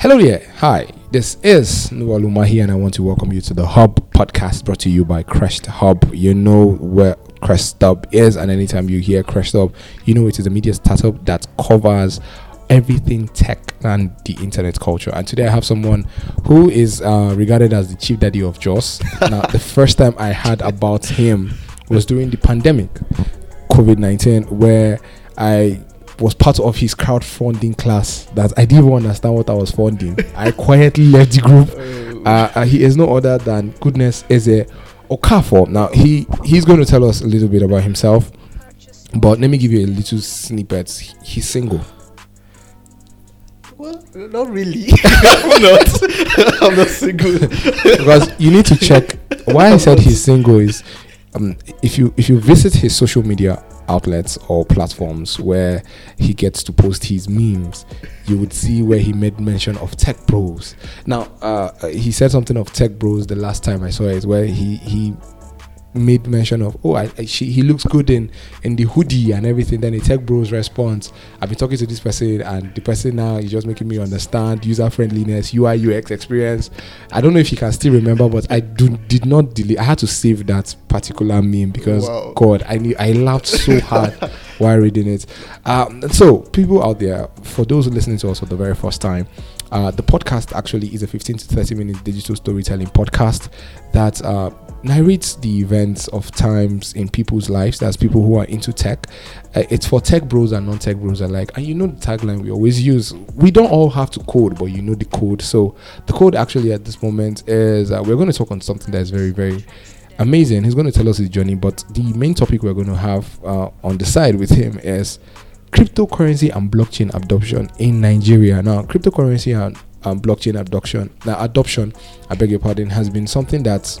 Hello there. Hi. This is Noah here, and I want to welcome you to the Hub podcast brought to you by Crest Hub. You know where Crest Hub is, and anytime you hear Crest Hub, you know it is a media startup that covers everything tech and the internet culture. And today I have someone who is uh, regarded as the chief daddy of Jos. now, the first time I heard about him was during the pandemic, COVID 19, where I was part of his crowdfunding class that I didn't even understand what I was funding. I quietly left the group. Uh, uh, he is no other than Goodness Eze Okafor. Now he he's going to tell us a little bit about himself, but let me give you a little snippet. He's single. Well, not really. I'm not. I'm not single. because you need to check why I said he's single is um, if you if you visit his social media outlets or platforms where he gets to post his memes, you would see where he made mention of tech bros. Now, uh, he said something of tech bros the last time I saw it, where he he made mention of oh I, I she, he looks good in in the hoodie and everything. Then the tech bros response i've been talking to this person and the person now is just making me understand user friendliness ui ux experience. I don't know if you can still remember but i do did not delete i had to save that particular meme because Wow. god i knew i laughed so hard while reading it. Um, so people out there for those listening to us for the very first time uh, the podcast actually is a 15 to 30 minute digital storytelling podcast that uh, narrates the events of times in people's lives. That's people who are into tech. Uh, it's for tech bros and non-tech bros alike. And you know the tagline we always use. We don't all have to code, but you know the code. So the code actually at this moment is uh, we're going to talk on something that's very very amazing. He's going to tell us his journey, but the main topic we're going to have uh, on the side with him is cryptocurrency and blockchain adoption in Nigeria. Now, cryptocurrency and um, blockchain adoption, now adoption, I beg your pardon, has been something that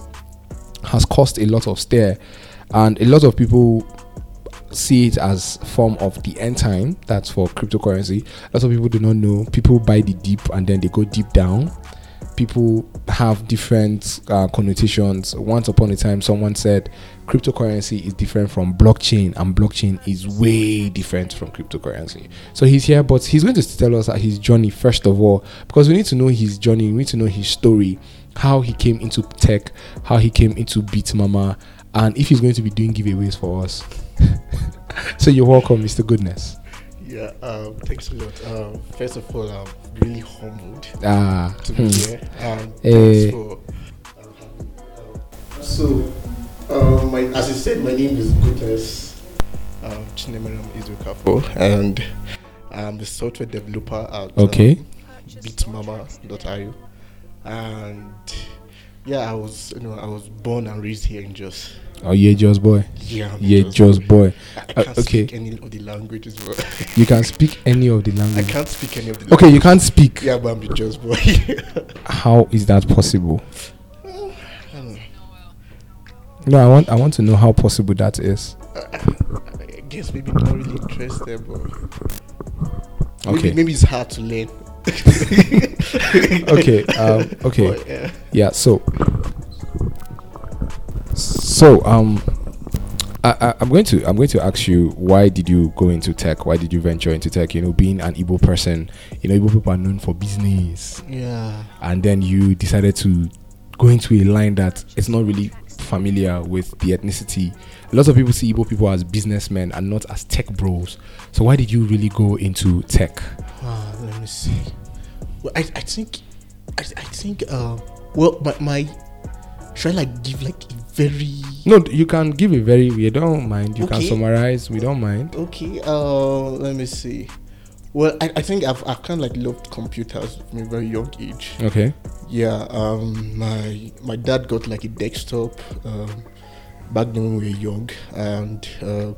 has caused a lot of stir, and a lot of people see it as form of the end time. That's for cryptocurrency. Lots of people do not know. People buy the deep and then they go deep down. People have different uh, connotations. Once upon a time, someone said cryptocurrency is different from blockchain, and blockchain is way different from cryptocurrency. So he's here, but he's going to tell us his journey first of all, because we need to know his journey. We need to know his story, how he came into tech, how he came into Bitmama, and if he's going to be doing giveaways for us. so you're welcome, Mr. Goodness. Yeah. Um, thanks a lot. Um, first of all, I'm really humbled Ah, to be hmm. here. Um, Eh. thanks for. Um, so, um, my, as you said, my name is Goodness um, Chinemaram Ezeokafor, and I'm the software developer at Okay. um, bitmama.io. And yeah, I was, you know, I was born and raised here in Jos. Oh, yeah, Jos boy. Yeah, I'm Yeah, Jos just boy. I, Uh, can't okay. speak any of the languages, You can speak any of the languages. I can't speak any of the. Okay, you can't speak. Yeah, but I'm the Jos boy. How is that possible? I don't know. No, I want I want to know how possible that is. I guess maybe not really interested, but maybe, Okay. maybe it's hard to learn. Okay. Um, okay. But, yeah. Yeah. So. So um. I, I, I'm going to I'm going to ask you why did you go into tech? Why did you venture into tech? You know, being an Igbo person, you know, Igbo people are known for business. Yeah. and then you decided to go into a line that it's not really familiar with the ethnicity. Lots of people see Igbo people as businessmen and not as tech bros. So why did you really go into tech? Ah, let me see. Well, I, I think, I, I think, uh, well, my, my, should I like give like a very No, you can give a very. We don't mind. You can summarize. We don't mind. Okay, uh, let me see. Well, I, I think I've, I've kind of like loved computers from a very young age. Okay. Yeah, um, my my dad got like a desktop um, back then when we were young, and uh,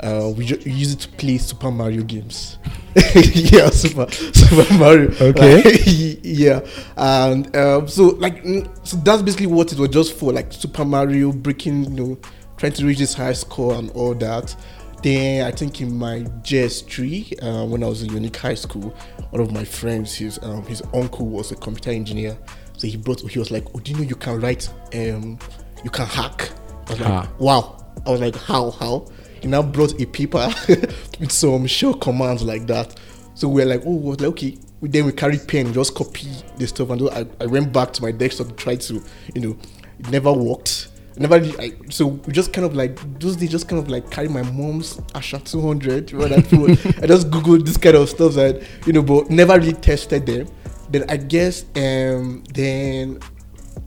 uh, we, ju- we used it to play Super Mario games. yeah, Super Super Mario. Okay. Like, yeah, and um, so like so that's basically what it was just for, like Super Mario breaking, you know, trying to reach this high score and all that. Then I think in my JS3, uh, when I was in Unique High School, one of my friends, his um, his uncle was a computer engineer, so he brought. He was like, "Oh, do you know you can write? Um, you can hack." I was like, Ah. "Wow!" I was like, "How? How?" He now brought a paper with some shell commands like that. So we are like, "Oh, we're like, okay." We we, then we carry pen, just copy the stuff, and I, I went back to my desktop to try to, you know, it never worked. Never, really- I, so we just kind of like those days, just kind of like carry my mom's Asha 200. You know, that phone. I just googled this kind of stuff that you know, but never really tested them. Then I guess, um, then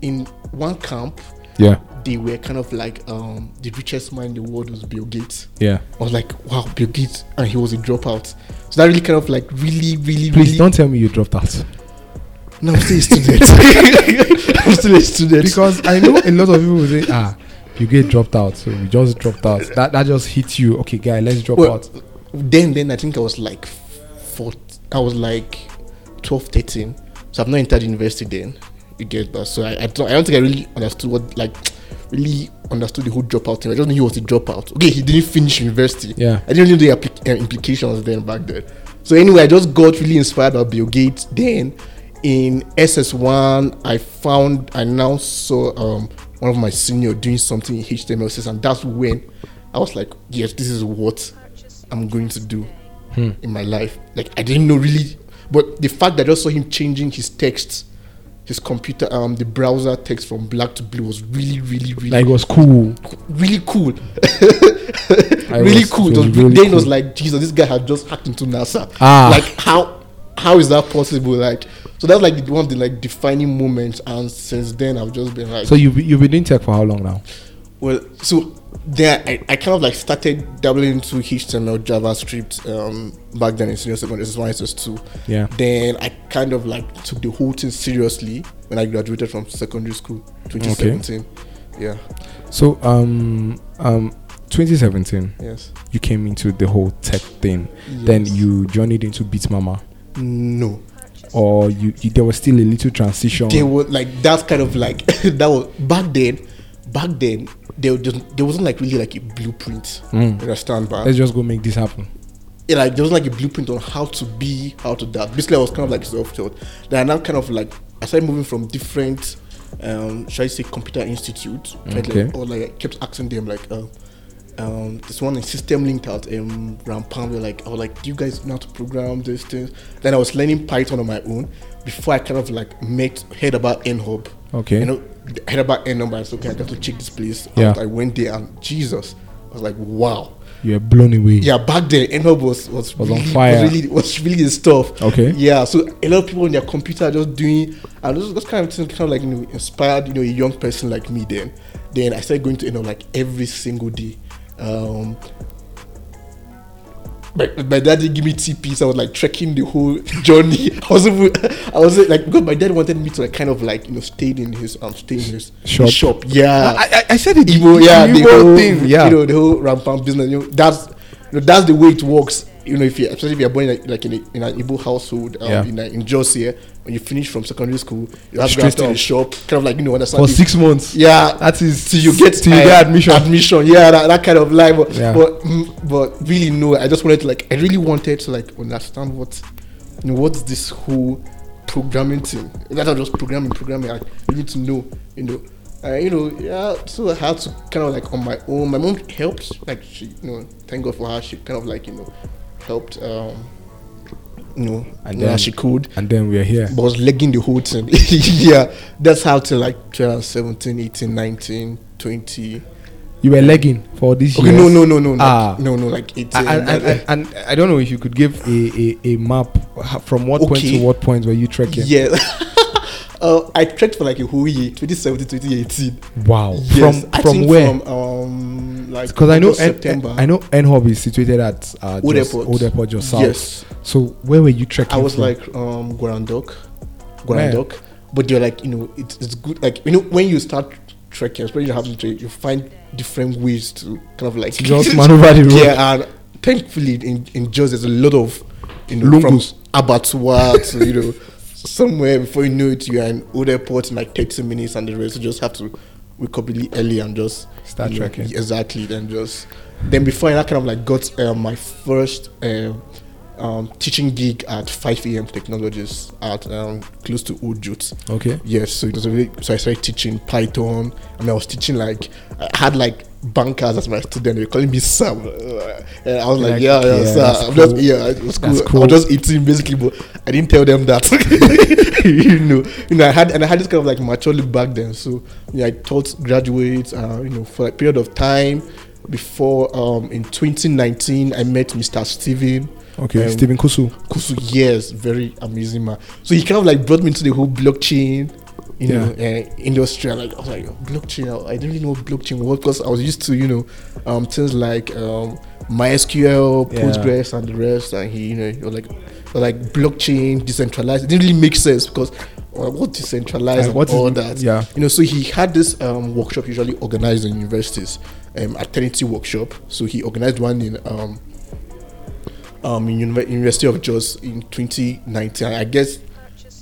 in one camp, Yeah. they were kind of like um the richest man in the world was Bill Gates. Yeah. I was like, wow, Bill Gates, and he was a dropout. So that really kind of like really, really, Please really. don't tell me you dropped out. No, I'm still a student. I'm still a student. Because I know a lot of people will say, ah, you get dropped out. So we just dropped out. That that just hit you. Okay, guy, let's drop Well, out. then, then I think I was like four. I was like 12, 13. So I've not entered university then. You get that? So I, I, don't, I don't think I really understood what like really understood the whole dropout thing. I just knew he was a dropout. Okay, he didn't finish university. Yeah. I didn't know the applic- uh, implications then back then. So anyway, I just got really inspired by Bill Gates. Then in SS1, I found I now saw um, one of my senior doing something in HTML6, and that's when I was like, yes, this is what I'm going to do in my life. Like I didn't know really, but the fact that I just saw him changing his text, his computer, um, the browser text from black to blue was really, really, really Like it was cool. really cool. Really was- cool. it It was, was really then it was cool. like, Jesus, this guy had just hacked into NASA. Ah. Like how how is that possible? Like so that's like one of the like defining moments and since then I've just been like So you've you've been doing tech for how long now? well so then I, I kind of like started dabbling into HTML, JavaScript um back then in senior secondary SS1, SS2. Yeah. Then I kind of like took the whole thing seriously when I graduated from secondary school, 2017. Yeah. So um um 2017 Yes. you came into the whole tech thing. Then you journeyed into Bitmama. No. Or you, you there was still a little transition. they were like that's kind of like that was back then back then there there wasn't like really like a blueprint Mm. understand but Let's just go make this happen. yeah, like there wasn't like a blueprint on how to be how to that basically i was kind of like self-taught then i now kind of like i started moving from different um should i say computer institute tried, like, Okay. or like i kept asking them like uh, um, this one in system linked out um Rampam. They're like, I was like, do you guys know how to program these things? Then I was learning Python on my own before I kind of like met heard about NHub. Okay. You know, heard about NHub. I said, okay, I got to check this place. Yeah. out. I went there and Jesus, I was like, wow. You were blown away. Yeah, back then NHub was was, Was on really, fire. Was really was really the stuff. Okay. Yeah, so a lot of people on their computer just doing and those, those kind of things kind of like you know inspired you know a young person like me. Then then I started going to know like every single day. Um, my, my dad didn't give me TPs. I was like trekking the whole journey. I was even- I was like because my dad wanted me to like kind of like you know stay in his um stay in his Shop. shop. Yeah, I, I, I said it. Igbo, yeah, the whole thing. Yeah. you know, the whole rampant business. You know, that's you know, that's the way it works. You know, if you especially if you're born in like, like in, a, in an Igbo household, um, Yeah. in, a, in Jos here, when you finish from secondary school, you have to Straight up. the shop, kind of like you know, understand For six months. yeah, That is till you get till you uh, get admission. Admission, yeah, that, that kind of life. But, Yeah. but mm, but really no, I just wanted to like I really wanted to like understand what you know what's this whole programming thing. That's not just programming, programming. I need to know, you know. Uh, you know, yeah. So I had to kind of like on my own. My mom helped, like she, you know, thank God for her. She kind of like you know helped, um, you know, And then- she could And then we are here. but I was legging the whole thing. yeah, that's how to like 2017, 18, 19, 20. You were legging for this Okay, year. no, no, no, no, like, Ah. no, no, like 18. And, and, and, and I don't know if you could give a, a, a map from what point Okay. to what point were you trekking? yeah. uh, I trekked for like a whole year, 2017, 2018. Wow. Yes, from from where? From um, like Because I know N. I know Nhub is situated at uh, Old Jos, Airport. Old Airport, Jos South. Yes, So where were you trekking? I was from? like um Guarandok? Guarandok. But they're like you know it's it's good like you know when you start trekking, especially you have to trek, you find different ways to kind of like just maneuver the road. Yeah, and thankfully in in Jos there's a lot of you know Lungus. from abattoir to you know somewhere before you know it you are in old airport in like 30 minutes and the rest you just have to wake up really early and just Start you know, trekking. exactly then just then before I kind of like got uh, my first uh, um, teaching gig at 5 a.m. Technologies at um, close to Jute. Okay. Yes, so it was a really, so I started teaching Python. I mean, I was teaching like I had like bankers as my student. They were calling me Sam. Uh, And I was like, Like, yeah, yeah, yeah, sir. I'm just, yeah, it was cool. That's I cool. was just eating basically, but I didn't tell them that. you know, you know, I had and I had this kind of like mature look back then. So yeah, I taught graduates, uh, you know, for a period of time before um in 2019 I met Mr. Steven. Okay, Um, Stephen Kusu. Kusu, yes, very amazing man. So he kind of like brought me into the whole blockchain, you know, uh, industry. And like I was like, blockchain. I didn't really know what blockchain was because I was used to, you know, um, things like um, MySQL, Yeah. Postgres, and the rest. And he, you know, like, like blockchain, decentralized. It didn't really make sense because well, what decentralized Uh, and what is- all that. yeah. You know, so he had this um, workshop usually organized in universities, um, a Trinity workshop. So he organized one in um, um, in Univer- University of Jos in 2019. I guess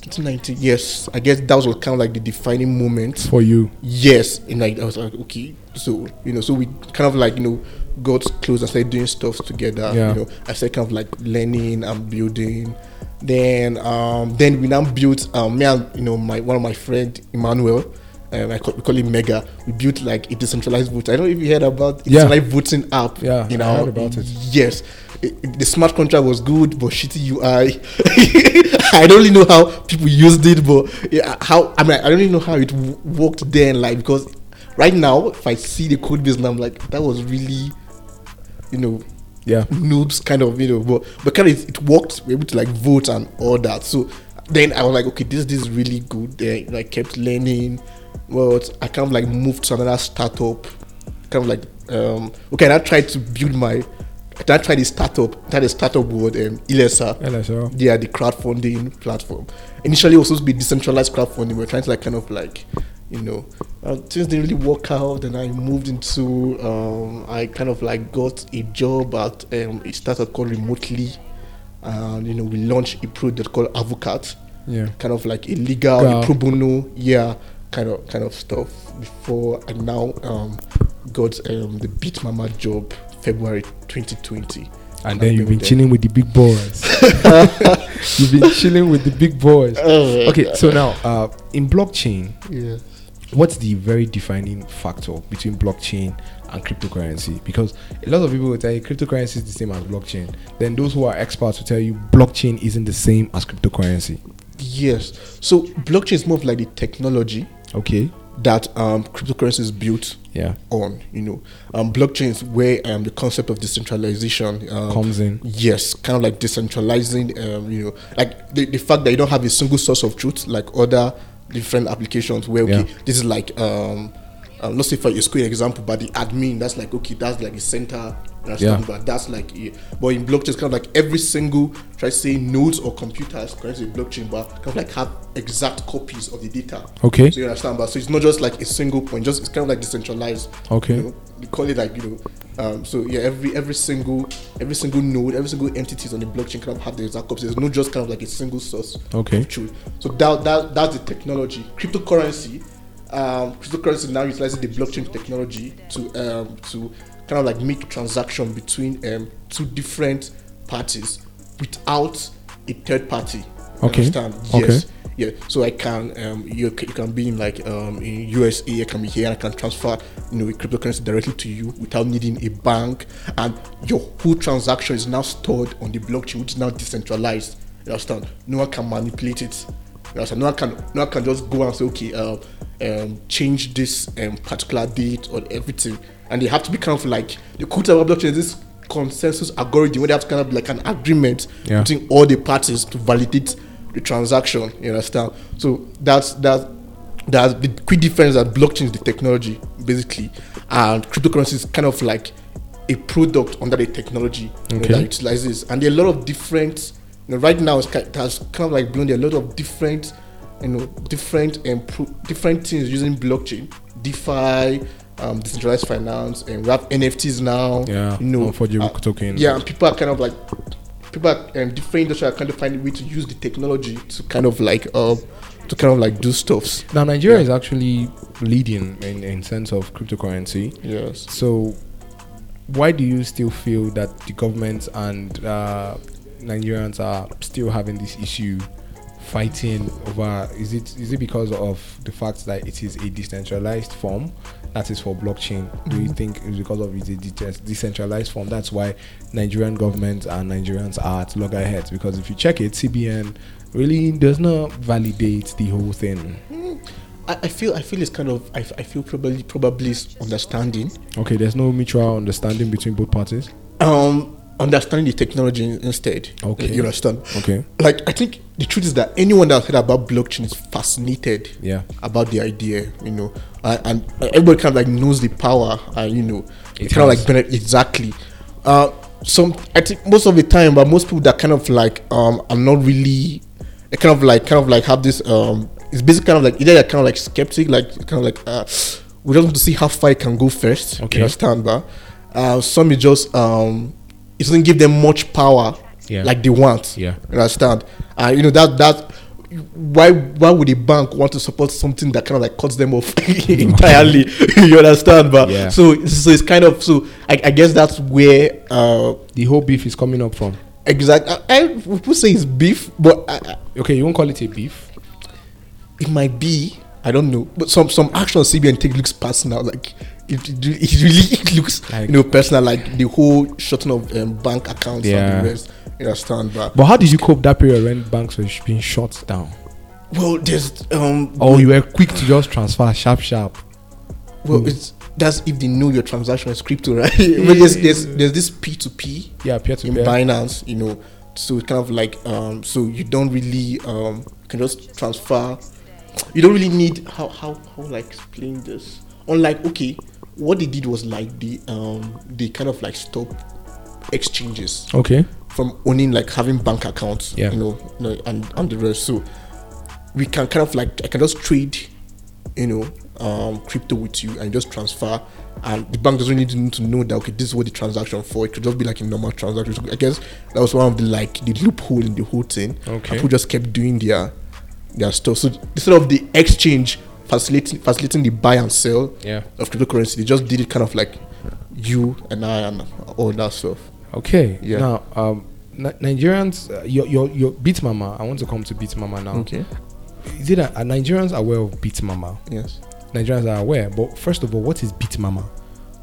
2019. Yes, I guess that was kind of like the defining moment. For you. Yes, and like I was like, okay, so you know, so we kind of like you know got close and started doing stuff together. Yeah. You know, I started kind of like learning and building. Then um then we now built um me and you know my one of my friend Emmanuel. Um, I call, we call it Mega. We built like a decentralized vote. I don't know if you heard about it. Yeah. It's like voting app. Yeah, you I know, heard about it. Yes, It- it- the smart contract was good, but shitty UI. I don't really know how people used it, but yeah, how I mean, I don't really know how it w- worked then. Like because right now, if I see the code base, I'm like, that was really, you know, Yeah. noobs kind of, you know, but but kind of it, it worked. We were able to like vote and all that. So then I was like, okay, this this is really good. Then I kept learning. Well, I kind of like moved to another startup. Kind of like um okay, and I tried to build my. I tried the startup. Tried the startup with um, Ilesa. LSL. Yeah, the crowdfunding platform. Initially, it was supposed to be decentralized crowdfunding. We are trying to like kind of like, you know, uh, things didn't really work out. And I moved into, um, I kind of like got a job at um, a startup called Remotely, and you know we launched a product called Avocat, Yeah. kind of like a legal, a pro bono, yeah, kind of kind of stuff. Before and now um, got um, the Bitmama job February 2020. And then you've been there. chilling with the big boys. you've been chilling with the big boys. Oh, Okay, so now uh, in blockchain, yeah. what's the very defining factor between blockchain and cryptocurrency? Because a lot of people will tell you cryptocurrency is the same as blockchain. Then those who are experts will tell you blockchain isn't the same as cryptocurrency. Yes. So blockchain is more of like the technology Okay. that um, cryptocurrency is built Yeah. on. You know, um, blockchain is where um, the concept of decentralization um, Comes in. Yes, kind of like decentralizing. Um, you know, like the, the fact that you don't have a single source of truth like other different applications where okay, Yeah. this is like um, um, let's say for a square example, but the admin that's like okay, that's like the center. Yeah. But that's like, yeah. but in blockchain, it's kind of like every single try to say nodes or computers currently in blockchain, but kind of like have exact copies of the data. Okay. So you understand, but so it's not just like a single point, just it's kind of like decentralized. Okay. You know, we call it like you know. Um, so yeah, every every single every single node, every single entities on the blockchain kind of have the exact copies. There's not just kind of like a single source Okay. of truth. So that, that that's the technology. Cryptocurrency, um, cryptocurrency now utilizing the blockchain technology to um, to kind of like make transaction between um, two different parties without a third party. Okay. Understand? Okay. Yes. Yeah. So I can um you, you can be in like um in USA, I can be here, and I can transfer you know a cryptocurrency directly to you without needing a bank, and your whole transaction is now stored on the blockchain, which is now decentralized. You understand? No one can manipulate it. You understand? No one can no one can just go and say okay um, um change this um particular date or everything, and they have to be kind of like the cool of blockchain is this consensus algorithm where they have to kind of like an agreement Yeah. between all the parties to validate the transaction. You understand? So that's that. That's the quick difference that blockchain is the technology basically, and cryptocurrency is kind of like a product under the technology you know, Okay. that utilizes. And there are a lot of different. You know, right now it's it has kind of like are a lot of different, you know, different and pro- different things using blockchain, DeFi, um, decentralized finance, and we have NFTs now. Yeah. you know, uh, tokens. yeah, and people are kind of like people are um, different industries are kind of finding a way to use the technology to kind of like um to kind of like do stuffs. Now Nigeria is actually leading in, in sense of cryptocurrency. Yes. So, why do you still feel that the government and uh, Nigerians are still having this issue fighting over? Is it is it because of the fact that it is a decentralized form that is for blockchain? Do you think it's because of it's a decentralized form? That's why Nigerian government and Nigerians are at loggerheads. Because if you check it, CBN really does not validate the whole thing. I, I feel I feel it's kind of I, I feel probably probably understanding. Okay, there's no mutual understanding between both parties. Um, understanding the technology instead. Okay. you understand. Okay. Like I think the truth is that anyone that's heard about blockchain is fascinated. Yeah. About the idea, you know, uh, and everybody kind of like knows the power, and you know, It kind of like benefit exactly. Uh, some I think most of the time, but most people that kind of like um are not really, they kind of like kind of like have this um. It's basically kind of like either they're kind of like skeptic, like kind of like uh, we just want to see how far it can go first. Okay. You understand, but uh, some is just um, it doesn't give them much power Yeah. like they want. Yeah. You understand? Uh, you know that that why why would a bank want to support something that kind of like cuts them off entirely? you understand? But Yeah. so so it's kind of so I, I guess that's where uh The whole beef is coming up from. exact I, I people say it's beef, but I, I- Okay, you won't call it a beef. it might be I don't know. But some some action CBN take looks personal. Like it, it, really- it really it looks Like- you know personal. Like the whole shutting of um, bank accounts Yeah. and the rest. You understand? But But how did you cope that period when banks were being shut down? well, there's um Oh, you were quick to just transfer sharp, sharp. Well, Mm. it's that's if they know your transaction is crypto, right? but there's, there's there's this P two P Yeah, peer to in. Binance, you know, so it's kind of like um, so you don't really um, you can just transfer. You don't really need how how how I explain this? Unlike okay, what they did was like the um they kind of like stop exchanges Okay. from owning like having bank accounts, Yeah. you know, you know, and and the rest. So we can kind of like I can just trade, you know, um, crypto with you and just transfer, and the bank doesn't need to, need to know that okay, this is what the transaction for. It could just be like a normal transaction. So I guess that was one of the like the loophole in the whole thing. Okay. People just kept doing their their stuff. So instead of the exchange facilitating facilitating the buy and sell Yeah. of cryptocurrency, they just did it kind of like you and I and all that stuff. Okay. Yeah. Now, um, Ni- Nigerians, uh, your your your Bitmama. I want to come to Bitmama now. Okay. Is it that are Nigerians aware of Bitmama? Yes. Nigerians are aware, but first of all, what is Bitmama?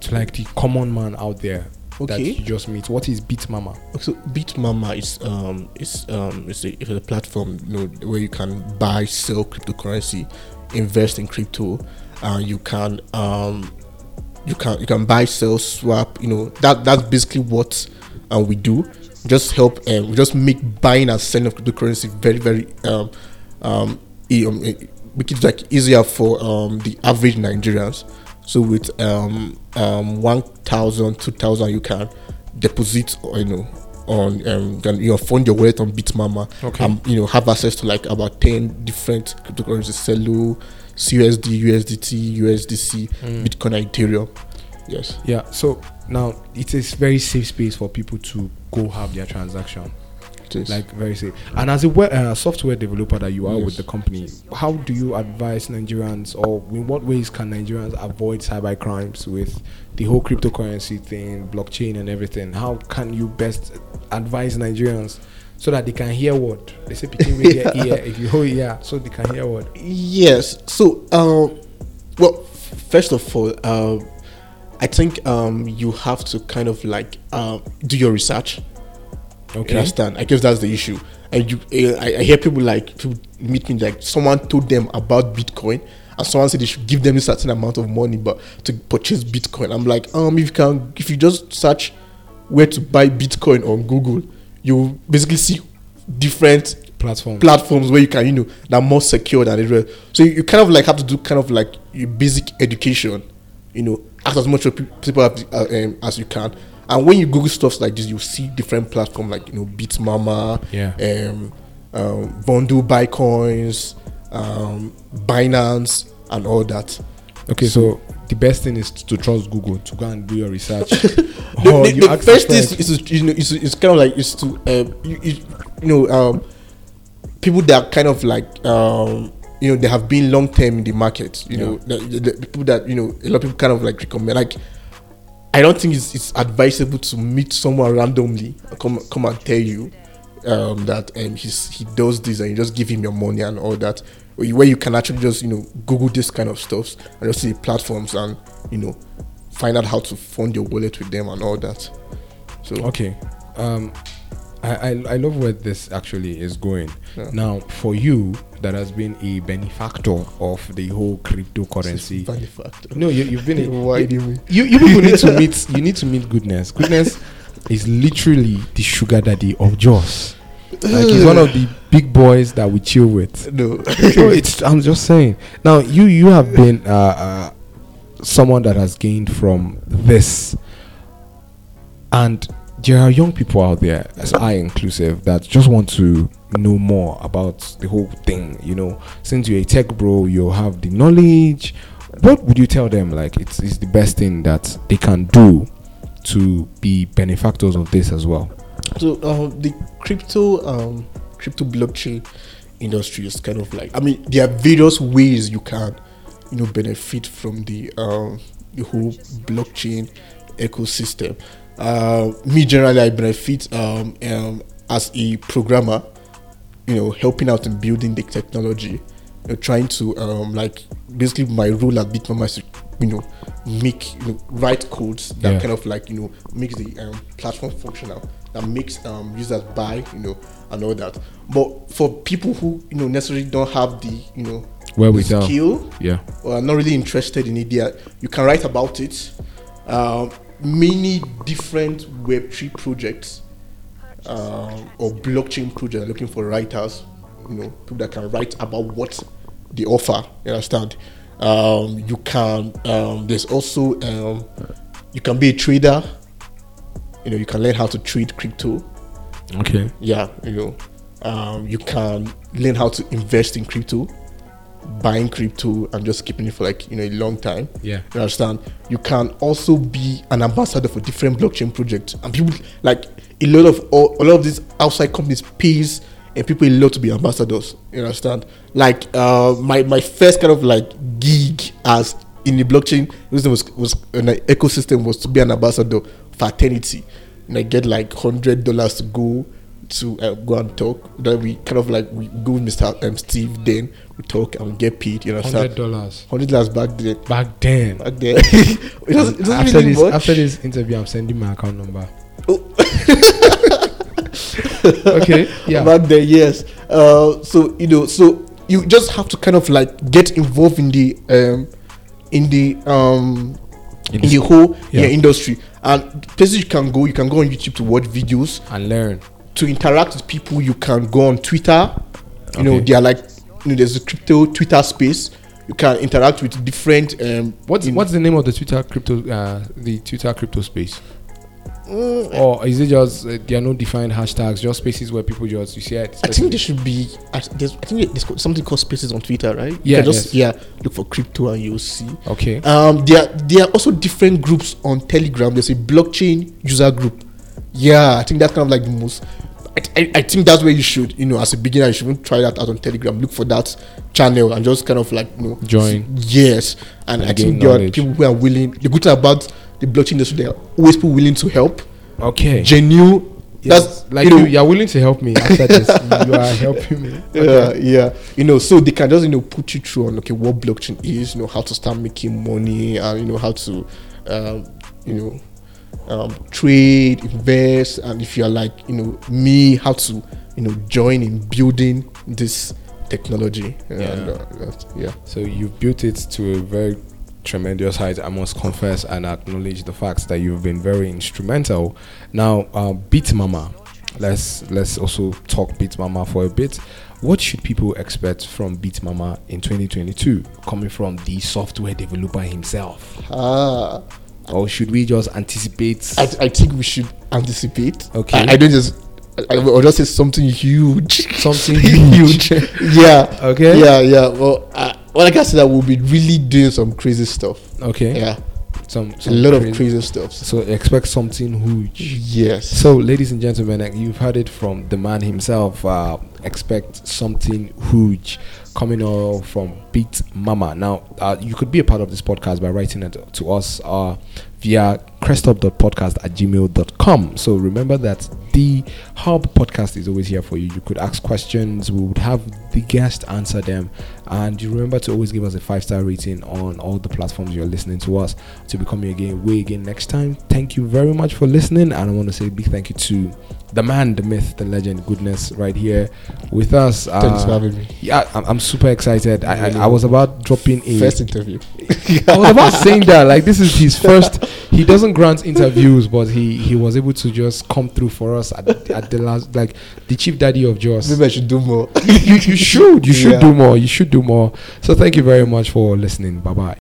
To like the common man out there that Okay. you just meet, what is Bitmama? So Bitmama is um is um is a, it's a platform you know where you can buy sell cryptocurrency, invest in crypto, uh, you can um you can you can buy sell swap you know that that's basically what uh, we do. Just help um, we just make buying and selling of cryptocurrency very very um um, um make it like easier for um the average Nigerians. So with um um 1000 2000 you can deposit you know on um can you know fund your wallet on bitmama Okay. um you know have access to like about 10 different cryptocurrencies celo CUSD, USDT, USDC, Bitcoin, and Ethereum. Yes. Yeah. So now it is very safe space for people to go have their transaction. Like very safe. And as a uh, software developer that you are Yes. with the company, how do you advise Nigerians, or in what ways can Nigerians avoid cyber crimes with the whole cryptocurrency thing, blockchain, and everything? How can you best advise Nigerians so that they can hear what they say? Picking with their ear, if you hold yeah, so they can hear what. Yes. So, um, well, first of all, um, I think um, you have to kind of like um, do your research. Okay. understand? I guess that's the issue. And you, eh, I, I hear people like people meet me like someone told them about Bitcoin, and someone said they should give them a certain amount of money, but to purchase Bitcoin. I'm like, um, if you can, if you just search where to buy Bitcoin on Google, you basically see different Platform. platforms where you can, you know, that are more secure than rest. So you, you kind of like have to do kind of like your basic education, you know, ask as much people as, uh, um, as you can. And when you Google stuff like this, you see different platforms like you know, Bitmama, Yeah. um, um, Bundle BuyCoins, um, Binance, and all that. Okay, so the best thing is to trust Google to go and do your research. the, the- you the first your is, is, to, you know, is, is kind of like is to um, you, you, you know um, people that are kind of like um, you know they have been long term in the market. You know the, the, the people that you know a lot of people kind of like recommend. Like I don't think it's, it's advisable to meet someone randomly come come and tell you um, that um, he's he does this and you just give him your money and all that. Where you can actually just you know Google this kind of stuff and just see platforms and you know find out how to fund your wallet with them and all that. So Okay. Um, I, I, I love where this actually is going. Yeah. Now, for you, that has been a benefactor of the whole cryptocurrency. benefactor. No, you, you've been. A, Why you, do you you you people need to meet. You need to meet goodness. Goodness is literally the sugar daddy of Jos. Like he's one of the big boys that we chill with. No. no, it's. I'm just saying. Now, you you have been uh, uh, someone that has gained from this, and there are young people out there, as I inclusive, that just want to know more about the whole thing. You know, since you're a tech bro, you have the knowledge. What would you tell them? Like, it's, it's the best thing that they can do to be benefactors of this as well. So um, the crypto um, crypto blockchain industry is kind of like I mean there are various ways you can you know benefit from the um, the whole blockchain ecosystem. Uh, me generally I benefit um, um, as a programmer, you know, helping out in building the technology, you know, trying to um, like basically my role at Bitmama is to you know make you know write codes that Yeah. kind of like you know makes the um, platform functional that makes um, users buy you know and all that. But for people who you know necessarily don't have the you know Where we skill Yeah. or are not really interested in it, you can write about it. Um, many different Web3 projects um, or blockchain projects are looking for writers, you know, people that can write about what they offer. You understand? Um, you can. Um, there's also um, you can be a trader. You know, you can learn how to trade crypto Okay. yeah you know um, you can learn how to invest in crypto buying crypto and just keeping it for like you know a long time. Yeah. you understand? You can also be an ambassador for different blockchain projects. And people like a lot of all, a lot of these outside companies pays and people love to be ambassadors. You understand? Like uh my my first kind of like gig as in the blockchain was was, was an ecosystem was to be an ambassador for eternity and i get like hundred dollars to go to uh, go and talk then we kind of like we go with mr um, steve then we talk and we get paid you know, Hundred dollars hundred dollars back then back then. back then. it doesn't, it doesn't after really this, much. after this interview, I'm sending my account number. Oh. okay. Yeah. Back then, yes. Uh, so you know, so you just have to kind of like get involved in the um, in the um, In in, the the whole yeah. yeah. industry. And places you can go, you can go on YouTube to watch videos. and learn. To interact with people, you can go on Twitter. You know, they are like you know, there's a crypto Twitter space. You can interact with different. Um, What's what's the name of the Twitter crypto uh the Twitter crypto space? Mm, Or is it just uh, there are no defined hashtags, just spaces where people just you see it? I think there should be. I, there's, I think there's something called spaces on Twitter, right? Yeah, just yes. yeah, look for crypto and you'll see. Okay. Um, there there are also different groups on Telegram. There's a blockchain user group. Yeah, I think that's kind of like the most. I, I, I think that's where you should, you know, as a beginner, you shouldn't try that out on Telegram. Look for that channel and just kind of like, you know, Join. Yes, and, And I think there are people who are willing. The good thing about the blockchain industry, there are always people willing to help. Okay. Genuine. Yes, That's like you know, you, you're willing to help me after this. you are helping me. yeah, yeah. You know, so they can just you know put you through on okay what blockchain is, you know how to start making money, and you know how to, um, you know, um, trade, invest, and if you're like you know me, how to you know join in building this technology. And, uh, yeah. So you've built it to a very tremendous height. I must confess and acknowledge the fact that you've been very instrumental. Now, uh, Bitmama. Let's let's also talk Bitmama for a bit. What should people expect from Bitmama in 2022, coming from the software developer himself? Ah, Or should we just anticipate? I, I think we should anticipate. Okay. I, I don't just. I, I will just say something huge. Something huge. yeah. Okay. Yeah, yeah. Well, uh, well, like I said, I will be really doing some crazy stuff. Okay. Yeah, Some, a lot crazy- of crazy stuff. So expect something huge. Yes. So, ladies and gentlemen, you've heard it from the man himself. Uh, expect something huge coming out from Beat Mama. Now, uh, you could be a part of this podcast by writing it to us. Our via cresthub.podcast at gmail.com. So remember that the Hub podcast is always here for you. You could ask questions, we would have the guest answer them. And you remember to always give us a five star rating on all the platforms you're listening to us to become again, way again next time. Thank you very much for listening. And I want to say a big thank you to the man, the myth, the legend, goodness, right here with us. Thanks for Uh, having me. yeah, I'm, I'm super excited. I, I, I was about dropping a First interview. I was about saying that like this is his first. He doesn't grant interviews, but he he was able to just come through for us at, at the last like the chief daddy of Jos. Maybe I should do more. you, you should you should Yeah. do more. You should do more. So thank you very much for listening. Bye bye.